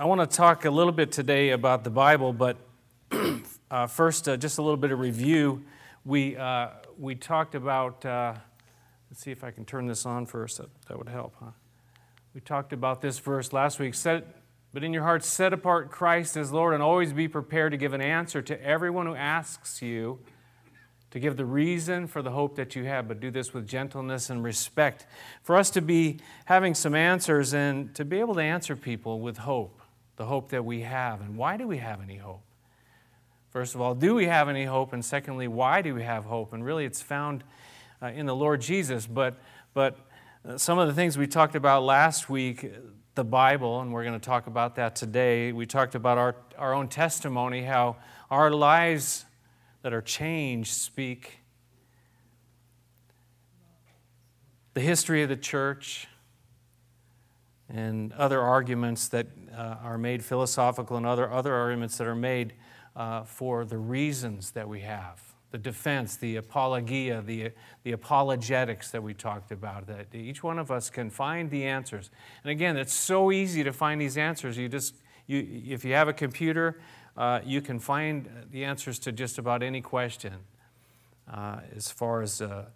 I want to talk a little bit today about the Bible, but uh, first, uh, just a little bit of review. We, uh, we talked about, uh, let's see if I can turn this on first, that, that would help, huh? We talked about this verse last week. Set, but in your heart, set apart Christ as Lord and always be prepared to give an answer to everyone who asks you to give the reason for the hope that you have, but do this with gentleness and respect. For us to be having some answers and to be able to answer people with hope, the hope that we have. And why do we have any hope? First of all, do we have any hope? And secondly, why do we have hope? And really, it's found uh, in the Lord Jesus. But, but uh, some of the things we talked about last week, the Bible, and we're going to talk about that today. We talked about our, our own testimony, how our lives that are changed speak. The history of the church and other arguments that uh, are made, philosophical and other, other arguments that are made uh, for the reasons that we have the defense, the apologia, the, the apologetics that we talked about, that each one of us can find the answers. And again, it's so easy to find these answers. You just, you, if you have a computer, uh, you can find the answers to just about any question uh, as far as uh,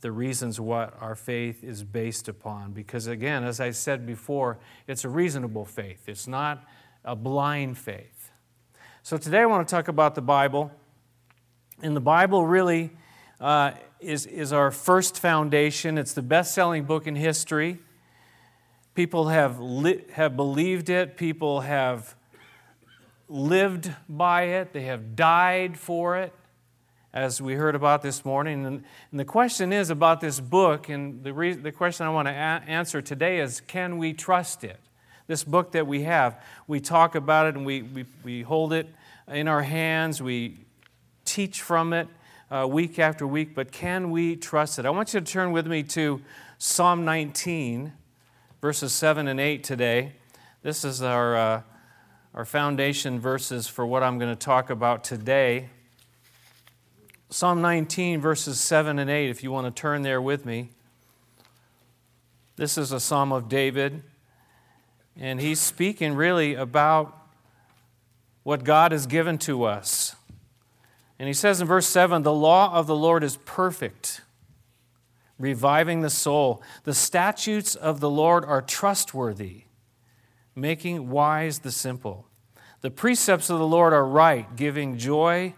the reasons what our faith is based upon. Because, again, as I said before, it's a reasonable faith, it's not a blind faith. So, today I want to talk about the Bible. And the Bible really uh, is, is our first foundation, it's the best selling book in history. People have, li- have believed it, people have lived by it, they have died for it, as we heard about this morning. And, and the question is about this book, and the, re- the question I want to a- answer today is can we trust it? This book that we have, we talk about it and we, we, we hold it in our hands, we teach from it uh, week after week, but can we trust it? I want you to turn with me to Psalm 19, verses 7 and 8 today. This is our. Uh, our foundation verses for what I'm going to talk about today. Psalm 19, verses 7 and 8, if you want to turn there with me. This is a psalm of David, and he's speaking really about what God has given to us. And he says in verse 7 The law of the Lord is perfect, reviving the soul. The statutes of the Lord are trustworthy making wise the simple. The precepts of the Lord are right, giving joy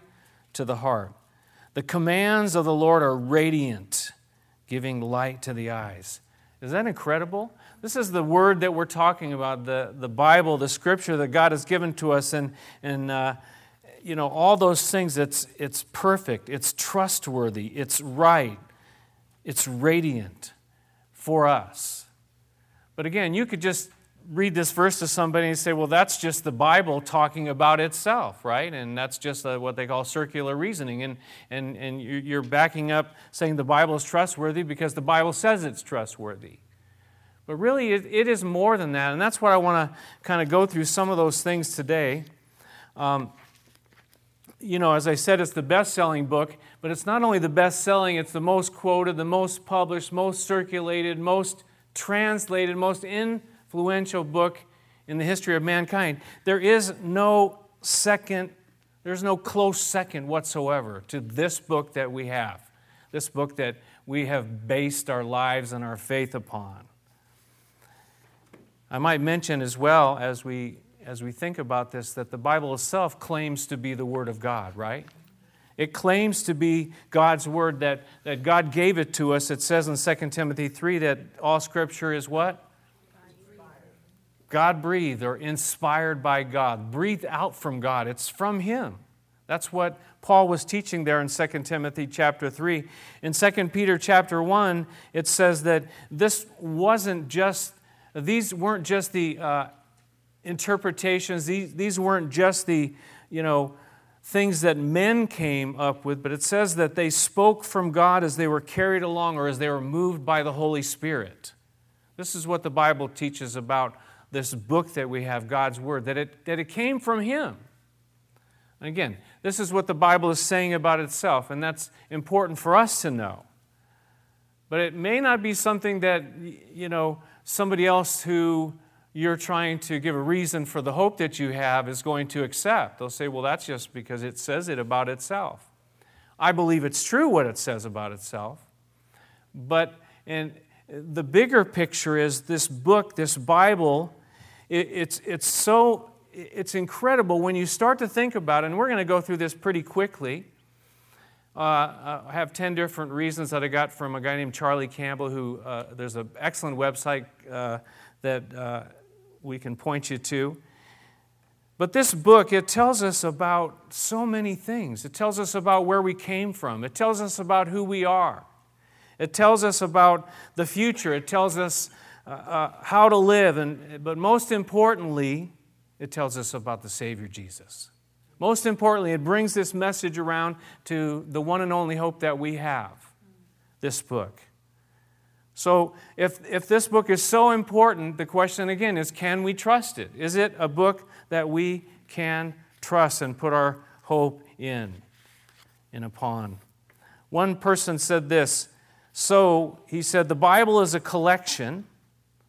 to the heart. The commands of the Lord are radiant, giving light to the eyes. Is that incredible? This is the word that we're talking about, the, the Bible, the scripture that God has given to us, and, and uh, you know, all those things. It's, it's perfect, it's trustworthy, it's right, it's radiant for us. But again, you could just read this verse to somebody and say, well, that's just the Bible talking about itself, right? And that's just a, what they call circular reasoning. And, and, and you're backing up saying the Bible is trustworthy because the Bible says it's trustworthy. But really, it, it is more than that. And that's what I want to kind of go through some of those things today. Um, you know, as I said, it's the best selling book, but it's not only the best selling, it's the most quoted, the most published, most circulated, most translated, most in influential book in the history of mankind. There is no second, there's no close second whatsoever to this book that we have, this book that we have based our lives and our faith upon. I might mention as well as we as we think about this that the Bible itself claims to be the Word of God, right? It claims to be God's Word, that, that God gave it to us. It says in 2 Timothy 3 that all Scripture is what? God breathed or inspired by God, breathed out from God. It's from Him. That's what Paul was teaching there in 2 Timothy chapter 3. In 2 Peter chapter 1, it says that this wasn't just, these weren't just the uh, interpretations, these, these weren't just the, you know, things that men came up with, but it says that they spoke from God as they were carried along or as they were moved by the Holy Spirit. This is what the Bible teaches about this book that we have, God's Word, that it, that it came from Him. And again, this is what the Bible is saying about itself, and that's important for us to know. But it may not be something that, you know, somebody else who you're trying to give a reason for the hope that you have is going to accept. They'll say, well, that's just because it says it about itself. I believe it's true what it says about itself. But in, the bigger picture is this book, this Bible, it, it's, it's so, it's incredible when you start to think about it, and we're going to go through this pretty quickly. Uh, I have 10 different reasons that I got from a guy named Charlie Campbell, who uh, there's an excellent website uh, that uh, we can point you to. But this book, it tells us about so many things. It tells us about where we came from, it tells us about who we are, it tells us about the future, it tells us uh, uh, how to live, and, but most importantly, it tells us about the Savior Jesus. Most importantly, it brings this message around to the one and only hope that we have this book. So, if, if this book is so important, the question again is can we trust it? Is it a book that we can trust and put our hope in and upon? One person said this. So, he said, the Bible is a collection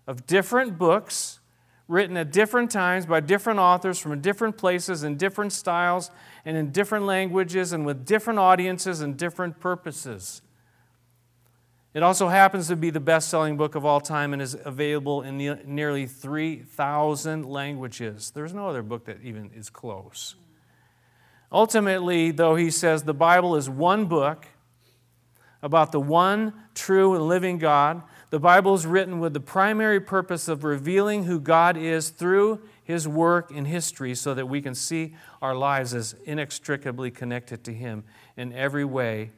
of different books written at different times by different authors from different places in different styles and in different languages and with different audiences and different purposes. It also happens to be the best selling book of all time and is available in nearly 3,000 languages. There's no other book that even is close. Ultimately, though, he says the Bible is one book about the one true and living God. The Bible is written with the primary purpose of revealing who God is through his work in history so that we can see our lives as inextricably connected to him in every way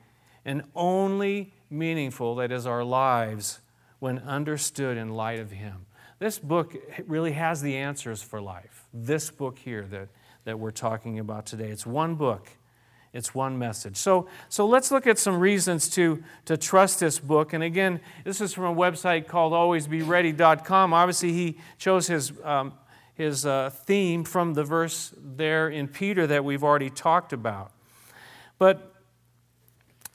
and only meaningful that is our lives when understood in light of Him. This book really has the answers for life. This book here that, that we're talking about today. It's one book, it's one message. So, so let's look at some reasons to, to trust this book. And again, this is from a website called alwaysbeready.com. Obviously, he chose his, um, his uh, theme from the verse there in Peter that we've already talked about. But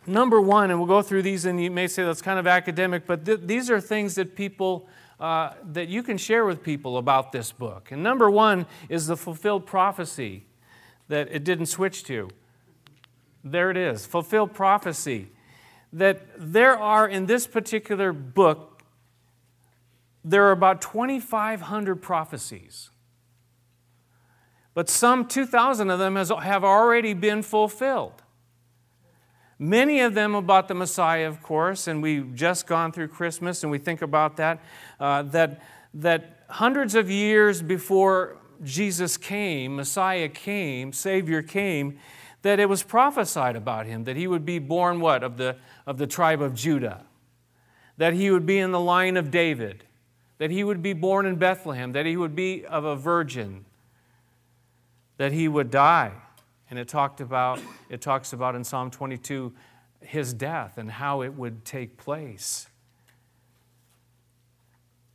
Number one, and we'll go through these, and you may say that's kind of academic, but th- these are things that people, uh, that you can share with people about this book. And number one is the fulfilled prophecy that it didn't switch to. There it is fulfilled prophecy. That there are, in this particular book, there are about 2,500 prophecies. But some 2,000 of them has, have already been fulfilled. Many of them about the Messiah, of course, and we've just gone through Christmas and we think about that, uh, that, that hundreds of years before Jesus came, Messiah came, Savior came, that it was prophesied about him, that he would be born what? Of the, of the tribe of Judah, that he would be in the line of David, that he would be born in Bethlehem, that he would be of a virgin, that he would die and it talked about it talks about in Psalm 22 his death and how it would take place.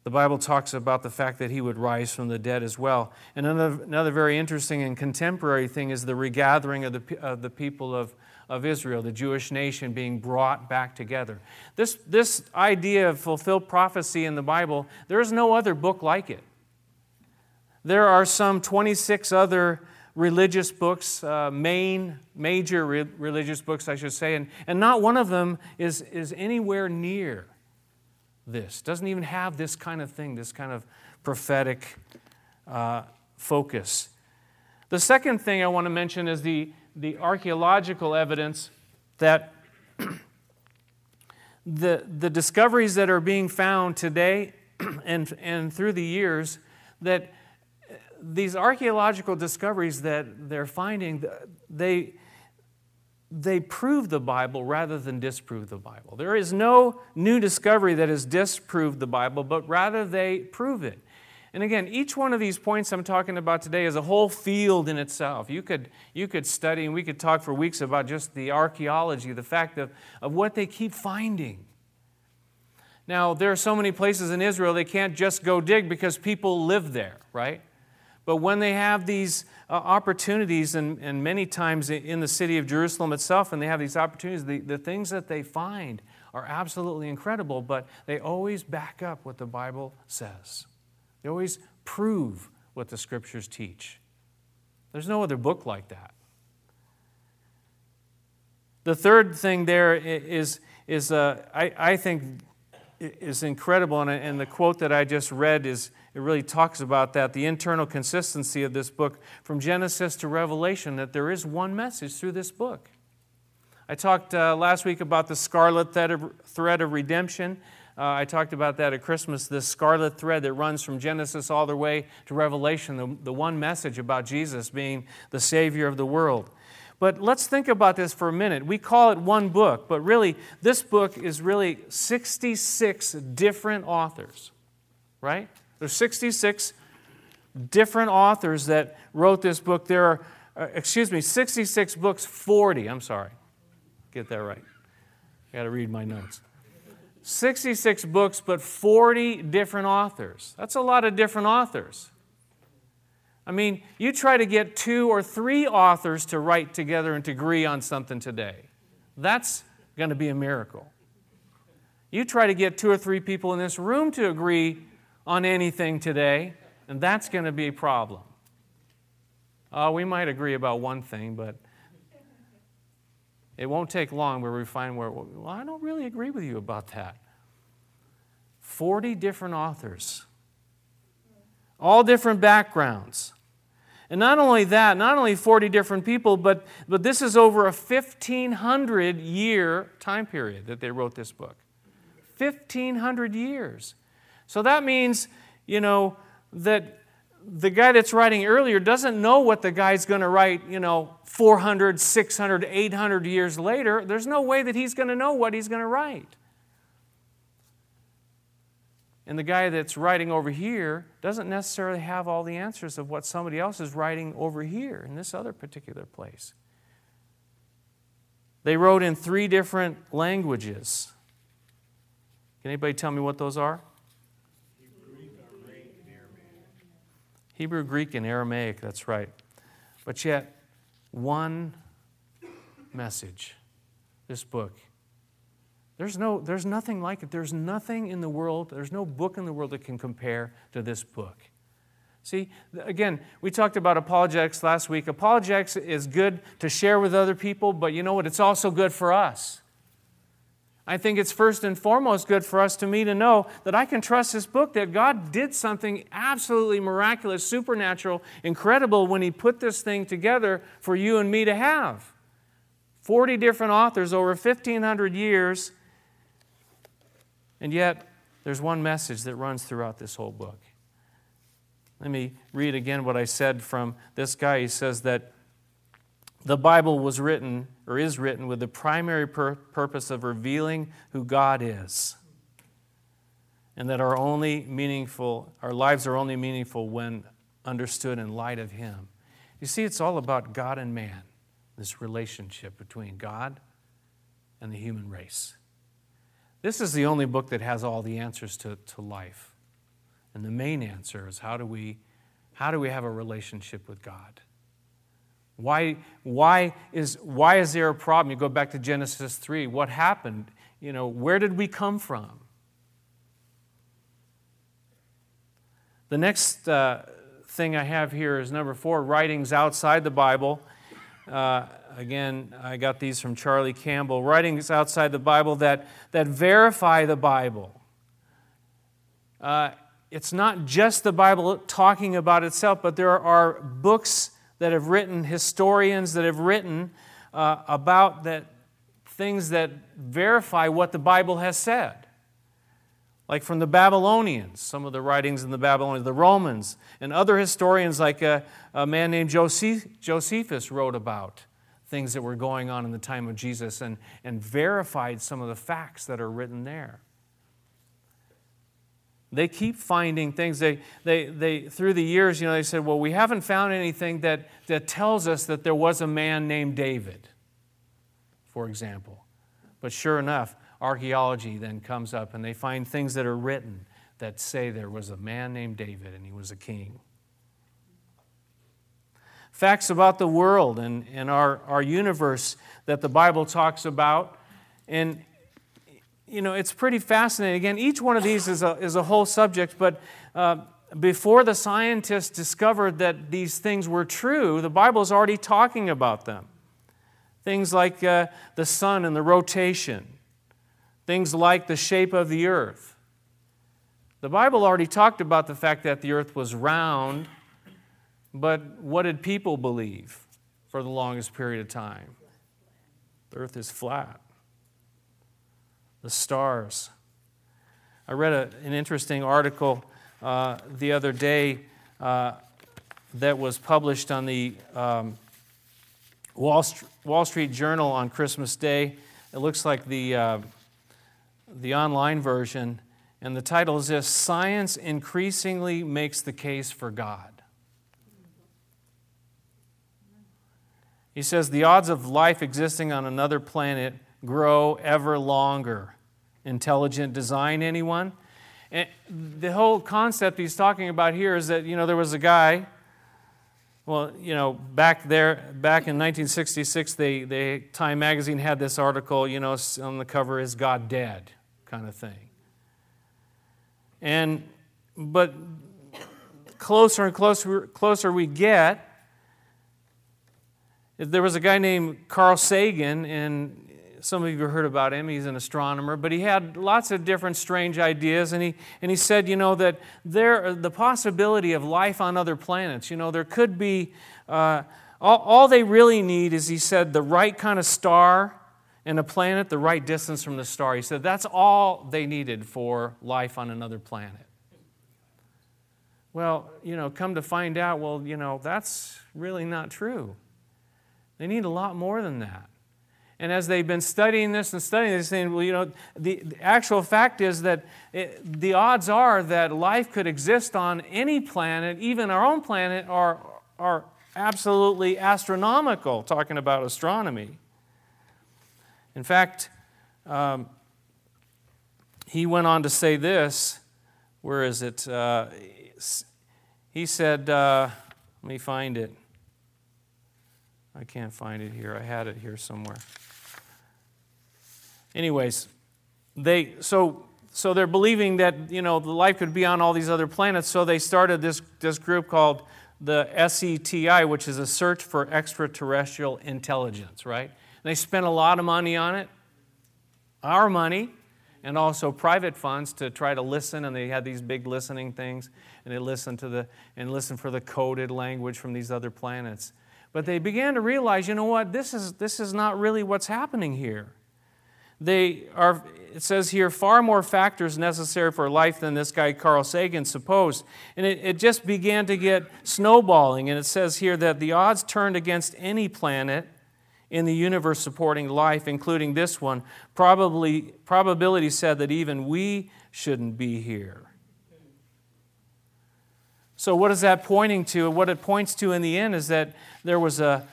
The Bible talks about the fact that he would rise from the dead as well. And another, another very interesting and contemporary thing is the regathering of the, of the people of, of Israel, the Jewish nation being brought back together. This, this idea of fulfilled prophecy in the Bible, there is no other book like it. There are some 26 other religious books, uh, main, major re- religious books, I should say, and, and not one of them is, is anywhere near this. Doesn't even have this kind of thing, this kind of prophetic uh, focus. The second thing I want to mention is the, the archaeological evidence that the, the discoveries that are being found today and, and through the years that these archaeological discoveries that they're finding, they, they prove the Bible rather than disprove the Bible. There is no new discovery that has disproved the Bible, but rather they prove it. And again, each one of these points I'm talking about today is a whole field in itself. You could, you could study and we could talk for weeks about just the archaeology, the fact of, of what they keep finding. Now, there are so many places in Israel they can't just go dig because people live there, right? But when they have these uh, opportunities, and, and many times in the city of Jerusalem itself, and they have these opportunities, the, the things that they find are absolutely incredible, but they always back up what the Bible says. They always prove what the scriptures teach. There's no other book like that. The third thing there is, is uh, I, I think, is incredible, and, and the quote that I just read is it really talks about that the internal consistency of this book from Genesis to Revelation, that there is one message through this book. I talked uh, last week about the scarlet thread of, redemption. Uh, I talked about that at Christmas, this scarlet thread that runs from Genesis all the way to Revelation, the, the one message about Jesus being the Savior of the world. But let's think about this for a minute. We call it one book, but really, this book is really 66 different authors, right? There's 66 different authors that wrote this book. There are, uh, excuse me, 66 books, 40, I'm sorry. Get that right. I got to read my notes. 66 books, but 40 different authors. That's a lot of different authors. I mean, you try to get two or three authors to write together and to agree on something today. That's going to be a miracle. You try to get two or three people in this room to agree on anything today, and that's going to be a problem. Uh, we might agree about one thing, but it won't take long where we find where, well, I don't really agree with you about that. 40 different authors, all different backgrounds. And not only that, not only 40 different people, but, but this is over a 1,500 year time period that they wrote this book. 1,500 years. So that means, you know, that the guy that's writing earlier doesn't know what the guy's going to write, you know, 400, 600, 800 years later. There's no way that he's going to know what he's going to write. And the guy that's writing over here doesn't necessarily have all the answers of what somebody else is writing over here in this other particular place. They wrote in three different languages. Can anybody tell me what those are? Hebrew, Greek, and Aramaic, that's right. But yet, one message, this book there's, no, there's nothing like it. There's nothing in the world, there's no book in the world that can compare to this book. See, again, we talked about apologetics last week. Apologetics is good to share with other people, but you know what? It's also good for us. I think it's first and foremost good for us to me to know that I can trust this book, that God did something absolutely miraculous, supernatural, incredible when He put this thing together for you and me to have. 40 different authors over 1,500 years and yet, there's one message that runs throughout this whole book. Let me read again what I said from this guy. He says that the Bible was written, or is written, with the primary pur- purpose of revealing who God is. And that our only meaningful, our lives are only meaningful when understood in light of Him. You see, it's all about God and man, this relationship between God and the human race. This is the only book that has all the answers to, to life. And the main answer is how do we, how do we have a relationship with God? Why, why, is, why is there a problem? You go back to Genesis 3. What happened? You know, where did we come from? The next uh, thing I have here is number four writings outside the Bible. Uh, again, I got these from Charlie Campbell. Writings outside the Bible that, that verify the Bible. Uh, it's not just the Bible talking about itself, but there are books that have written, historians that have written uh, about that things that verify what the Bible has said. Like from the Babylonians, some of the writings in the Babylonians, the Romans, and other historians like a, a man named Josephus wrote about things that were going on in the time of Jesus and, and verified some of the facts that are written there. They keep finding things. They, they, they, through the years, you know, they said, well, we haven't found anything that, that tells us that there was a man named David, for example. But sure enough, archaeology then comes up and they find things that are written that say there was a man named David and he was a king facts about the world and, and our, our universe that the Bible talks about. And, you know, it's pretty fascinating. Again, each one of these is a, is a whole subject, but uh, before the scientists discovered that these things were true, the Bible is already talking about them. Things like uh, the sun and the rotation, things like the shape of the earth. The Bible already talked about the fact that the earth was round, but what did people believe for the longest period of time? The earth is flat. The stars. I read a, an interesting article uh, the other day uh, that was published on the um, Wall, St- Wall, Street Journal on Christmas Day. It looks like the, uh, the online version, and the title is this Science Increasingly Makes the Case for God. He says the odds of life existing on another planet grow ever longer. Intelligent design, anyone? And the whole concept he's talking about here is that, you know, there was a guy, well, you know, back there, back in 1966, they, they, Time magazine had this article, you know, on the cover, Is God Dead? kind of thing. And, but closer and closer, closer we get, there was a guy named Carl Sagan, and some of you have heard about him. He's an astronomer, but he had lots of different strange ideas. And he, and he said, you know, that there, the possibility of life on other planets, you know, there could be, uh, all, all they really need is, he said, the right kind of star and a planet the right distance from the star. He said that's all they needed for life on another planet. Well, you know, come to find out, well, you know, that's really not true. They need a lot more than that. And as they've been studying this and studying this, they're saying, well, you know, the, the actual fact is that it, the odds are that life could exist on any planet, even our own planet, are, are absolutely astronomical, talking about astronomy. In fact, um, he went on to say this. Where is it? Uh, he said, uh, let me find it. I can't find it here. I had it here somewhere anyways, they so so they're believing that you know the life could be on all these other planets. So they started this this group called the SETI, which is a search for extraterrestrial intelligence. Right? And they spent a lot of money on it, our money, and also private funds to try to listen. And they had these big listening things, and they listened to the and listened for the coded language from these other planets. But they began to realize, you know what? This is this is not really what's happening here. They are, it says here, far more factors necessary for life than this guy Carl Sagan supposed. And it, it just began to get snowballing. And it says here that the odds turned against any planet in the universe supporting life, including this one. Probably, probability said that even we shouldn't be here. So, what is that pointing to? What it points to in the end is that there was a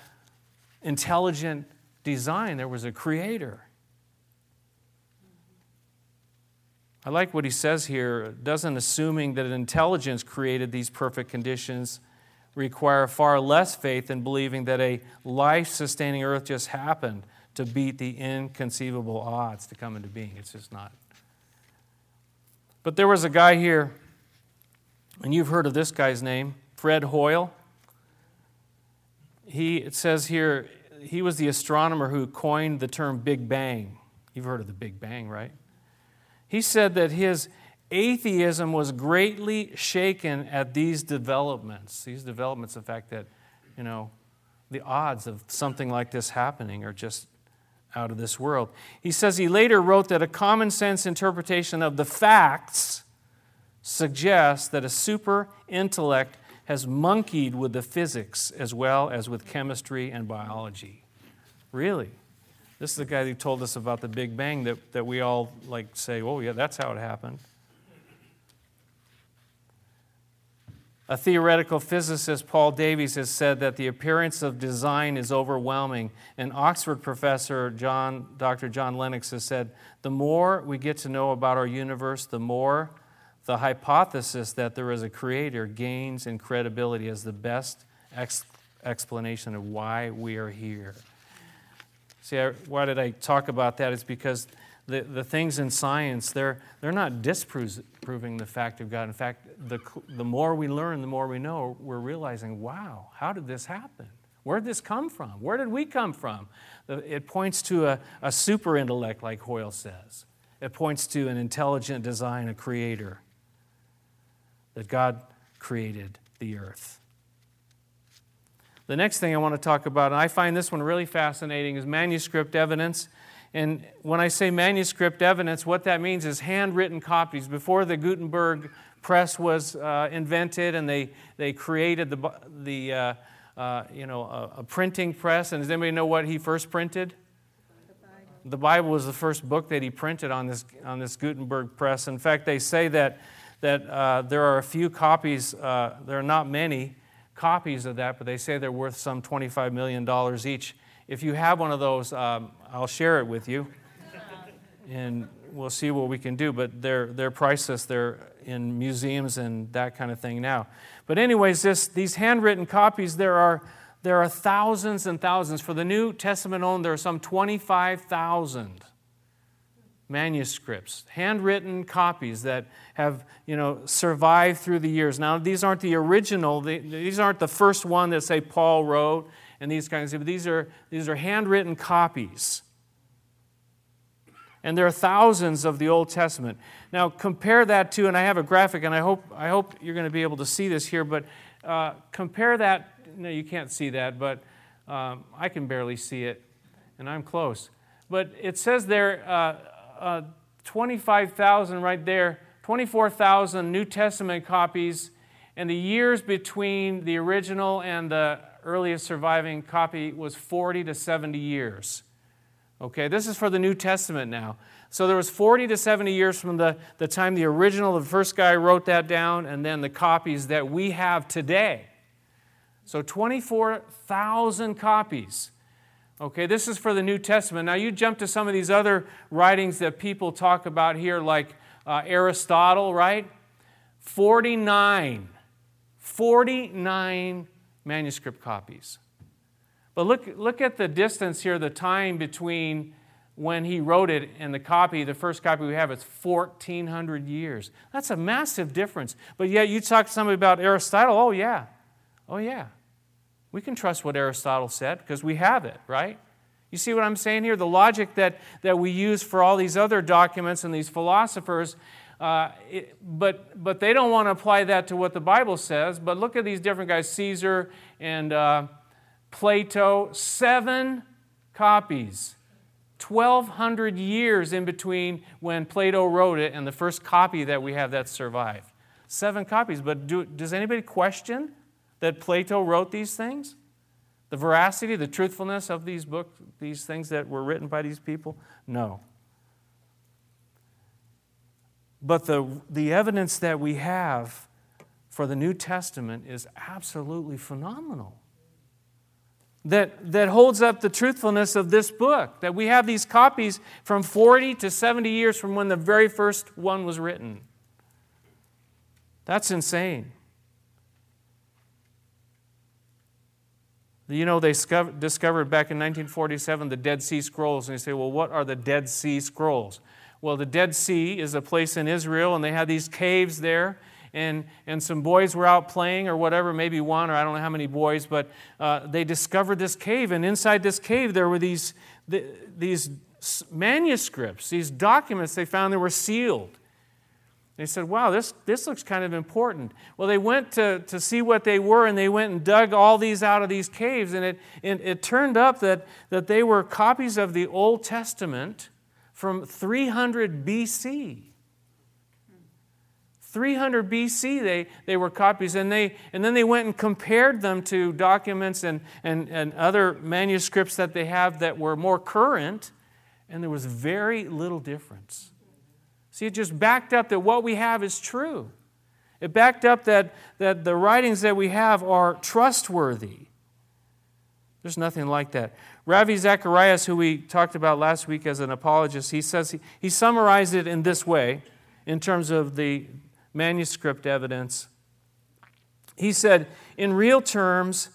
intelligent design, there was a creator. I like what he says here. Doesn't assuming that intelligence created these perfect conditions require far less faith than believing that a life sustaining earth just happened to beat the inconceivable odds to come into being. It's just not. But there was a guy here, and you've heard of this guy's name, Fred Hoyle. He, it says here, he was the astronomer who coined the term Big Bang. You've heard of the Big Bang, right? He said that his atheism was greatly shaken at these developments. These developments, the fact that, you know, the odds of something like this happening are just out of this world. He says he later wrote that a common sense interpretation of the facts suggests that a super intellect has monkeyed with the physics as well as with chemistry and biology. Really? This is the guy who told us about the Big Bang that, that we all like say, oh, yeah, that's how it happened. A theoretical physicist, Paul Davies, has said that the appearance of design is overwhelming. And Oxford professor John, Dr. John Lennox has said the more we get to know about our universe, the more the hypothesis that there is a creator gains in credibility as the best ex- explanation of why we are here. See, why did I talk about that? It's because the, the things in science, they're, they're not disproving the fact of God. In fact, the, the more we learn, the more we know, we're realizing, wow, how did this happen? Where did this come from? Where did we come from? It points to a, a super intellect, like Hoyle says. It points to an intelligent design, a creator, that God created the earth. The next thing I want to talk about, and I find this one really fascinating, is manuscript evidence. And when I say manuscript evidence, what that means is handwritten copies. Before the Gutenberg press was uh, invented and they, they created the, the uh, uh, you know, a, a, printing press. And does anybody know what he first printed? The Bible. the Bible was the first book that he printed on this, on this Gutenberg press. In fact, they say that, that uh, there are a few copies, uh, there are not many copies of that, but they say they're worth some $25 million each. If you have one of those, um, I'll share it with you. And we'll see what we can do. But they're, they're priceless. They're in museums and that kind of thing now. But, anyways, this, these handwritten copies, there are, there are thousands and thousands. For the New Testament alone, there are some 25,000 manuscripts, handwritten copies that have you know, survived through the years. Now, these aren't the original, these aren't the first one that, say, Paul wrote and these kinds of these are, these are handwritten copies. And there are thousands of the Old Testament. Now, compare that to, and I have a graphic, and I hope, I hope you're going to be able to see this here, but uh, compare that. No, you can't see that, but um, I can barely see it, and I'm close. But it says there uh, uh, 25,000 right there, 24,000 New Testament copies, and the years between the original and the earliest surviving copy was 40 to 70 years. Okay, this is for the New Testament now. So there was 40 to 70 years from the, the time the original, the first guy wrote that down, and then the copies that we have today. So 24,000 copies. Okay, this is for the New Testament. Now you jump to some of these other writings that people talk about here, like uh, Aristotle, right? 49. 49 manuscript copies. But look, look at the distance here, the time between when he wrote it and the copy, the first copy we have, it's 1,400 years. That's a massive difference. But yet you talk to somebody about Aristotle, oh, yeah. Oh, yeah. We can trust what Aristotle said because we have it, right? You see what I'm saying here? The logic that, that we use for all these other documents and these philosophers uh, it, but, but they don't want to apply that to what the Bible says. But look at these different guys Caesar and uh, Plato, seven copies. 1,200 years in between when Plato wrote it and the first copy that we have that survived. Seven copies. But do, does anybody question that Plato wrote these things? The veracity, the truthfulness of these books, these things that were written by these people? No. But the, the evidence that we have for the New Testament is absolutely phenomenal. That, that holds up the truthfulness of this book. That we have these copies from 40 to 70 years from when the very first one was written. That's insane. You know, they discovered back in 1947 the Dead Sea Scrolls, and they say, well, what are the Dead Sea Scrolls? Well, the Dead Sea is a place in Israel, and they had these caves there. And, and some boys were out playing or whatever, maybe one or I don't know how many boys, but uh, they discovered this cave. And inside this cave, there were these, the, these manuscripts, these documents they found that were sealed. They said, wow, this, this looks kind of important. Well, they went to, to see what they were, and they went and dug all these out of these caves. And it, it, it turned up that, that they were copies of the Old Testament from 300 BC. 300 BC, they, they were copies, and, they, and then they went and compared them to documents and, and, and other manuscripts that they have that were more current, and there was very little difference. See, it just backed up that what we have is true. It backed up that, that the writings that we have are trustworthy. There's nothing like that. Ravi Zacharias, who we talked about last week as an apologist, he says he, he summarized it in this way in terms of the manuscript evidence. He said, in real terms,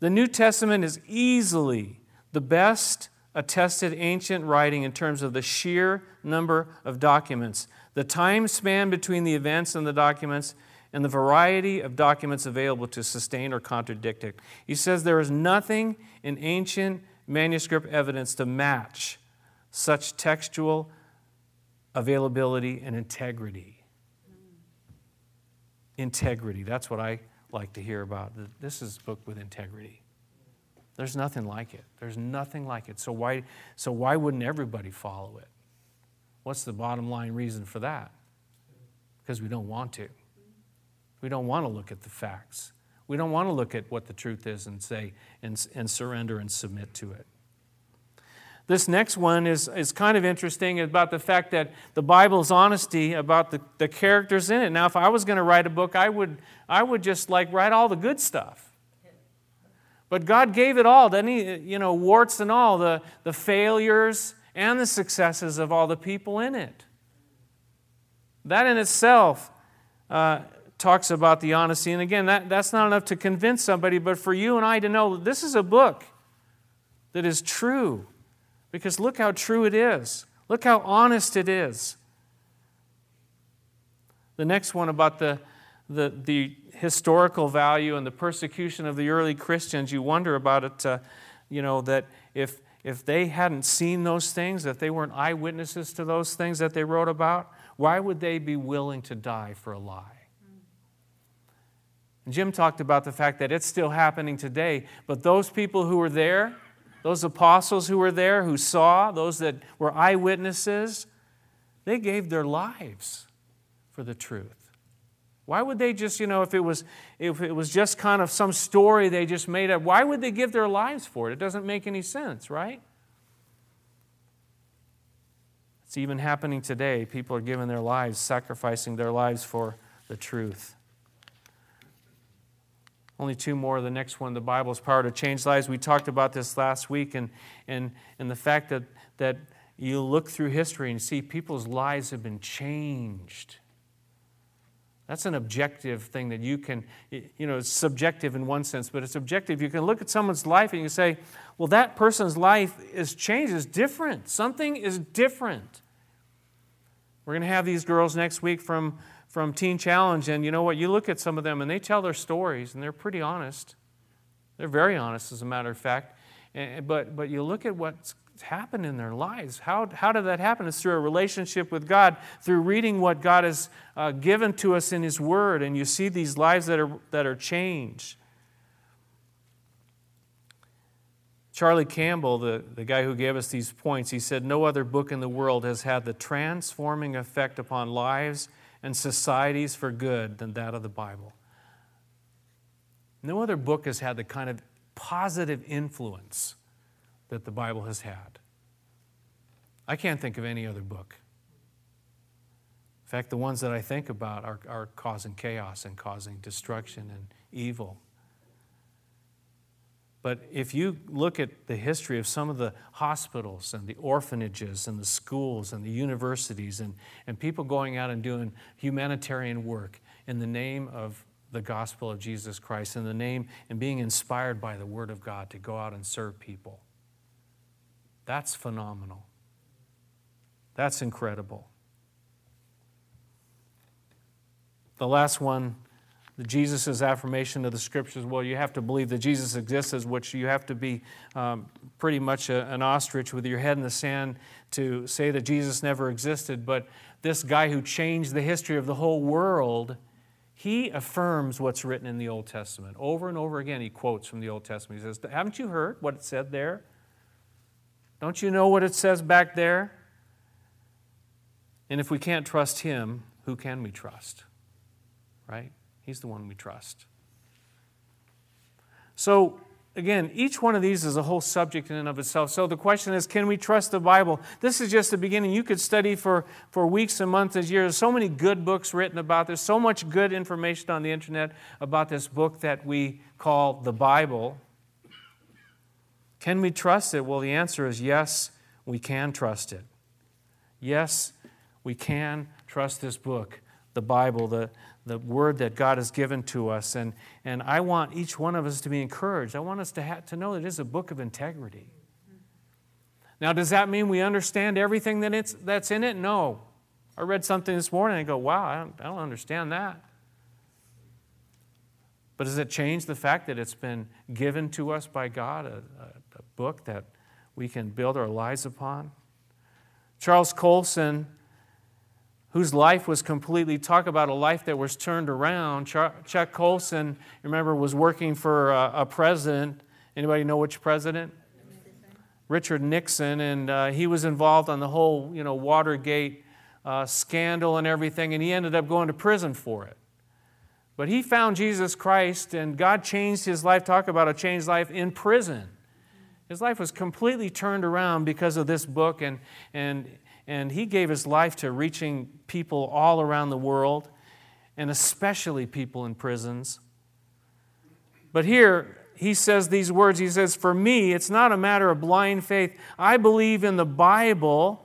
the New Testament is easily the best attested ancient writing in terms of the sheer number of documents, the time span between the events and the documents, and the variety of documents available to sustain or contradict it. He says there is nothing in ancient manuscript evidence to match such textual availability and integrity. Integrity, that's what I like to hear about. This is a book with integrity. There's nothing like it. There's nothing like it. So why, so why wouldn't everybody follow it? What's the bottom line reason for that? Because we don't want to. We don't want to look at the facts. We don't want to look at what the truth is and say and, and surrender and submit to it. This next one is, is kind of interesting about the fact that the Bible's honesty about the, the characters in it. Now, if I was going to write a book, I would, I would just like write all the good stuff. But God gave it all, didn't He? You know, warts and all, the, the failures and the successes of all the people in it. That in itself uh, talks about the honesty. And again, that, that's not enough to convince somebody, but for you and I to know that this is a book that is true because look how true it is. Look how honest it is. The next one about the, the, the historical value and the persecution of the early Christians, you wonder about it, uh, you know, that if, if they hadn't seen those things, if they weren't eyewitnesses to those things that they wrote about, why would they be willing to die for a lie? And Jim talked about the fact that it's still happening today, but those people who were there, those apostles who were there, who saw, those that were eyewitnesses, they gave their lives for the truth. Why would they just, you know, if it was if it was just kind of some story they just made up, why would they give their lives for it? It doesn't make any sense, right? It's even happening today. People are giving their lives, sacrificing their lives for the truth. Only two more. The next one, the Bible's power to change lives. We talked about this last week, and, and, and the fact that, that you look through history and see people's lives have been changed. That's an objective thing that you can, you know, it's subjective in one sense, but it's objective. You can look at someone's life and you say, well, that person's life is changed, is different. Something is different. We're going to have these girls next week from from Teen Challenge, and you know what? You look at some of them, and they tell their stories, and they're pretty honest. They're very honest, as a matter of fact. But, but you look at what's happened in their lives. How, how did that happen? It's through a relationship with God, through reading what God has uh, given to us in His Word, and you see these lives that are, that are changed. Charlie Campbell, the, the guy who gave us these points, he said, No other book in the world has had the transforming effect upon lives and societies for good than that of the Bible. No other book has had the kind of positive influence that the Bible has had. I can't think of any other book. In fact, the ones that I think about are, are causing chaos and causing destruction and evil. But if you look at the history of some of the hospitals and the orphanages and the schools and the universities and, and people going out and doing humanitarian work in the name of the gospel of Jesus Christ, in the name and being inspired by the Word of God to go out and serve people, that's phenomenal. That's incredible. The last one Jesus' affirmation of the scriptures, well, you have to believe that Jesus exists, which you have to be um, pretty much a, an ostrich with your head in the sand to say that Jesus never existed. But this guy who changed the history of the whole world, he affirms what's written in the Old Testament. Over and over again, he quotes from the Old Testament. He says, Haven't you heard what it said there? Don't you know what it says back there? And if we can't trust him, who can we trust? Right? He's the one we trust. So, again, each one of these is a whole subject in and of itself. So the question is, can we trust the Bible? This is just the beginning. You could study for, for weeks and months and years. So many good books written about this, so much good information on the internet about this book that we call the Bible. Can we trust it? Well, the answer is yes, we can trust it. Yes, we can trust this book, the Bible, the, the word that God has given to us. And, and I want each one of us to be encouraged. I want us to, to know that it is a book of integrity. Now, does that mean we understand everything that it's, that's in it? No. I read something this morning and I go, wow, I don't, I don't understand that. But does it change the fact that it's been given to us by God, a, a book that we can build our lives upon? Charles Colson, whose life was completely, talk about a life that was turned around. Chuck Colson, remember, was working for a, president. Anybody know which president? Richard Nixon, and uh, he was involved on the whole, you know, Watergate uh, scandal and everything, and he ended up going to prison for it. But he found Jesus Christ, and God changed his life. Talk about a changed life in prison. His life was completely turned around because of this book, and, and, and he gave his life to reaching people all around the world, and especially people in prisons. But here, he says these words He says, For me, it's not a matter of blind faith. I believe in the Bible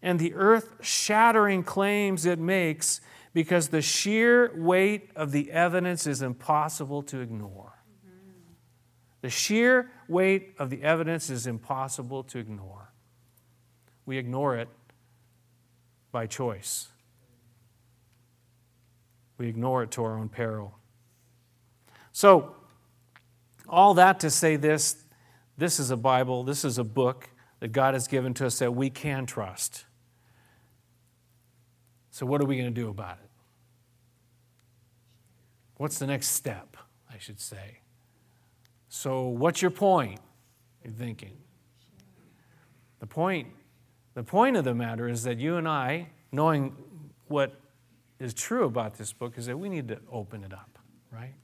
and the earth shattering claims it makes because the sheer weight of the evidence is impossible to ignore. Mm-hmm. The sheer weight of the evidence is impossible to ignore. We ignore it by choice. We ignore it to our own peril. So, all that to say this this is a Bible, this is a book that God has given to us that we can trust. So, what are we going to do about it? What's the next step, I should say? So, what's your point? You're thinking. The point, the point of the matter is that you and I, knowing what is true about this book, is that we need to open it up, right?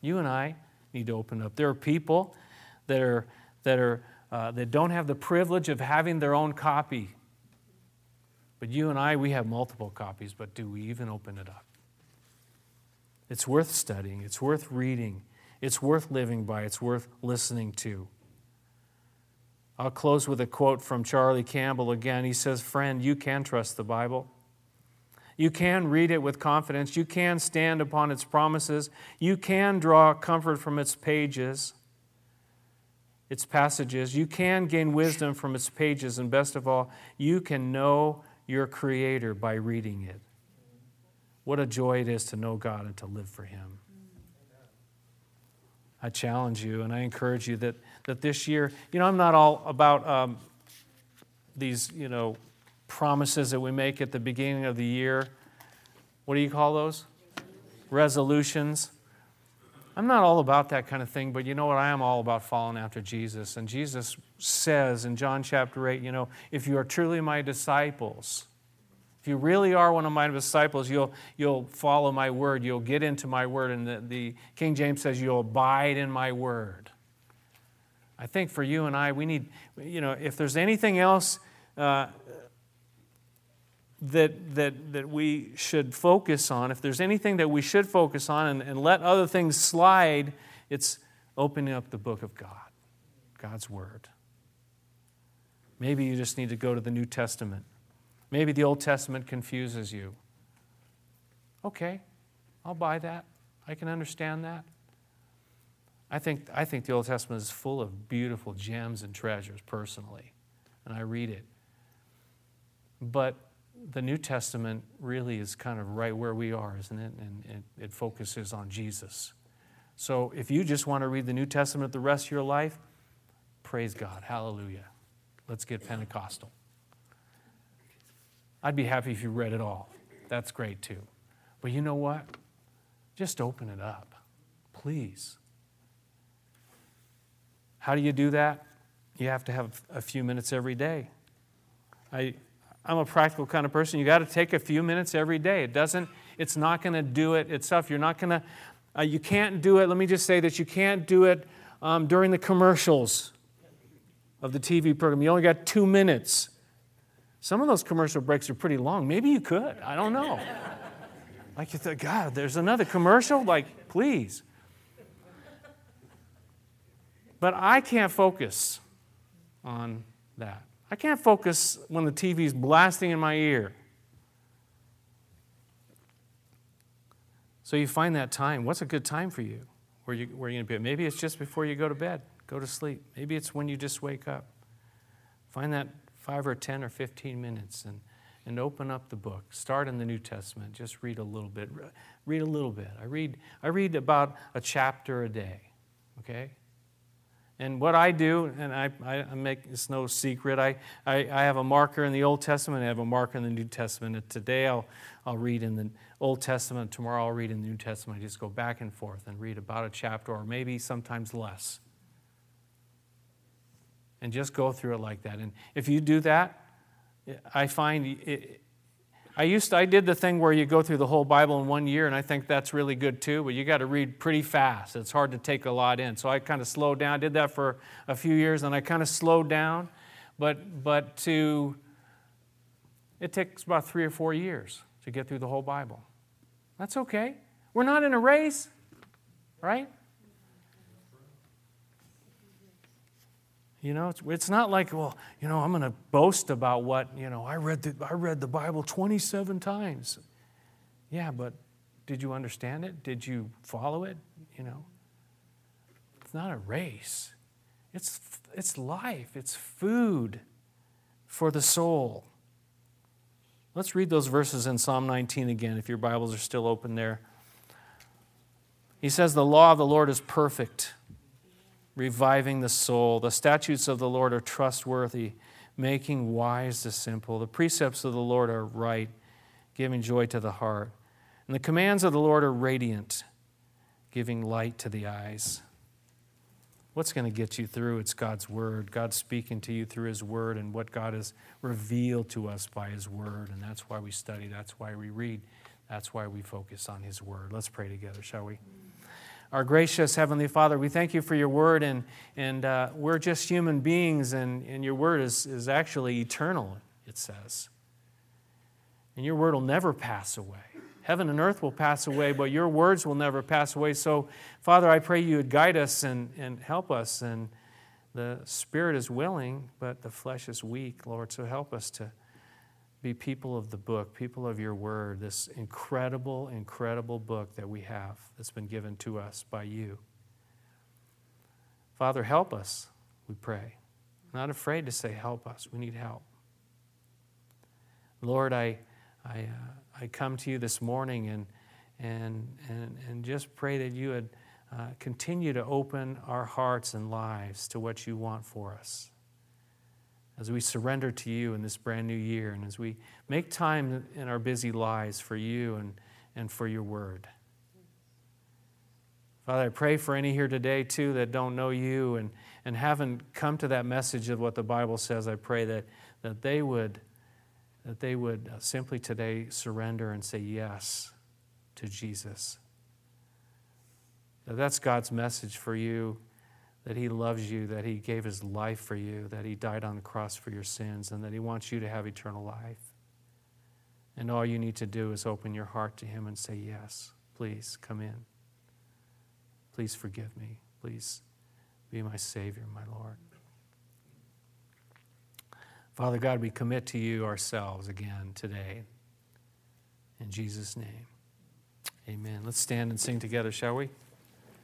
You and I need to open it up. There are people that are that are uh, that don't have the privilege of having their own copy but you and I, we have multiple copies, but do we even open it up? It's worth studying, it's worth reading, it's worth living by, it's worth listening to. I'll close with a quote from Charlie Campbell again. He says, Friend, you can trust the Bible. You can read it with confidence. You can stand upon its promises. You can draw comfort from its pages, its passages. You can gain wisdom from its pages. And best of all, you can know your Creator by reading it. What a joy it is to know God and to live for Him. I challenge you and I encourage you that, that this year, you know, I'm not all about um, these, you know, promises that we make at the beginning of the year. What do you call those? Resolutions. I'm not all about that kind of thing, but you know what? I am all about following after Jesus. And Jesus says in John chapter 8, you know, if you are truly my disciples, if you really are one of my disciples, you'll, you'll follow my word. You'll get into my word. And the, the King James says, you'll abide in my word. I think for you and I, we need, you know, if there's anything else uh, that, that, that we should focus on, if there's anything that we should focus on and, and let other things slide, it's opening up the book of God, God's Word. Maybe you just need to go to the New Testament. Maybe the Old Testament confuses you. Okay, I'll buy that. I can understand that. I think, I think the Old Testament is full of beautiful gems and treasures personally, and I read it. But the New Testament really is kind of right where we are, isn't it? And it, it, focuses on Jesus. So if you just want to read the New Testament the rest of your life, praise God. Hallelujah. Let's get Pentecostal. I'd be happy if you read it all. That's great too. But you know what? Just open it up, please. How do you do that? You have to have a few minutes every day. I, I'm a practical kind of person. You got to take a few minutes every day. It doesn't, it's not going to do it itself. You're not going to, uh, you can't do it. Let me just say that you can't do it um, during the commercials of the TV program. You only got two minutes. Some of those commercial breaks are pretty long. Maybe you could. I don't know. like you thought, God, there's another commercial? Like, please. But I can't focus on that. I can't focus when the TV's blasting in my ear. So you find that time. What's a good time for you? Where, you, where you're to be? Maybe it's just before you go to bed, go to sleep. Maybe it's when you just wake up. Find that five or 10 or 15 minutes and, and open up the book. Start in the New Testament. Just read a little bit. Read a little bit. I read, I read about a chapter a day, okay? And what I do, and I, I make it's no secret, I, I, I, have a marker in the Old Testament, I have a marker in the New Testament. And today I'll, I'll read in the Old Testament, tomorrow I'll read in the New Testament. I just go back and forth and read about a chapter or maybe sometimes less. And just go through it like that. And if you do that, I find it, I used to, I did the thing where you go through the whole Bible in one year, and I think that's really good too, but you got to read pretty fast. It's hard to take a lot in. So I kind of slowed down. I did that for a few years, and I kind of slowed down. But, but to, it takes about three or four years to get through the whole Bible. That's okay. We're not in a race, right? You know, it's, it's not like, well, you know, I'm going to boast about what, you know, I read, the, I read the Bible 27 times. Yeah, but did you understand it? Did you follow it? You know, it's not a race, it's, it's life, it's food for the soul. Let's read those verses in Psalm 19 again, if your Bibles are still open there. He says, The law of the Lord is perfect reviving the soul. The statutes of the Lord are trustworthy, making wise the simple. The precepts of the Lord are right, giving joy to the heart. And the commands of the Lord are radiant, giving light to the eyes. What's going to get you through? It's God's Word. God's speaking to you through His Word and what God has revealed to us by His Word. And that's why we study, that's why we read, that's why we focus on His Word. Let's pray together, shall we? Our gracious Heavenly Father, we thank you for your word, and, and uh, we're just human beings, and, and your word is, is actually eternal, it says. And your word will never pass away. Heaven and earth will pass away, but your words will never pass away. So, Father, I pray you would guide us and, and help us. And the spirit is willing, but the flesh is weak, Lord. So help us to be people of the book, people of your word, this incredible, incredible book that we have that's been given to us by you. Father, help us, we pray. not afraid to say, help us. We need help. Lord, I, I, uh, I come to you this morning and, and, and, and just pray that you would uh, continue to open our hearts and lives to what you want for us as we surrender to you in this brand new year and as we make time in our busy lives for you and, and for your word. Father, I pray for any here today, too, that don't know you and, and haven't come to that message of what the Bible says. I pray that, that they would that they would uh, simply today surrender and say yes to Jesus. That that's God's message for you that He loves you, that He gave His life for you, that He died on the cross for your sins, and that He wants you to have eternal life. And all you need to do is open your heart to Him and say, Yes, please come in. Please forgive me. Please be my Savior, my Lord. Father God, we commit to you ourselves again today. In Jesus' name, amen. Let's stand and sing together, shall we?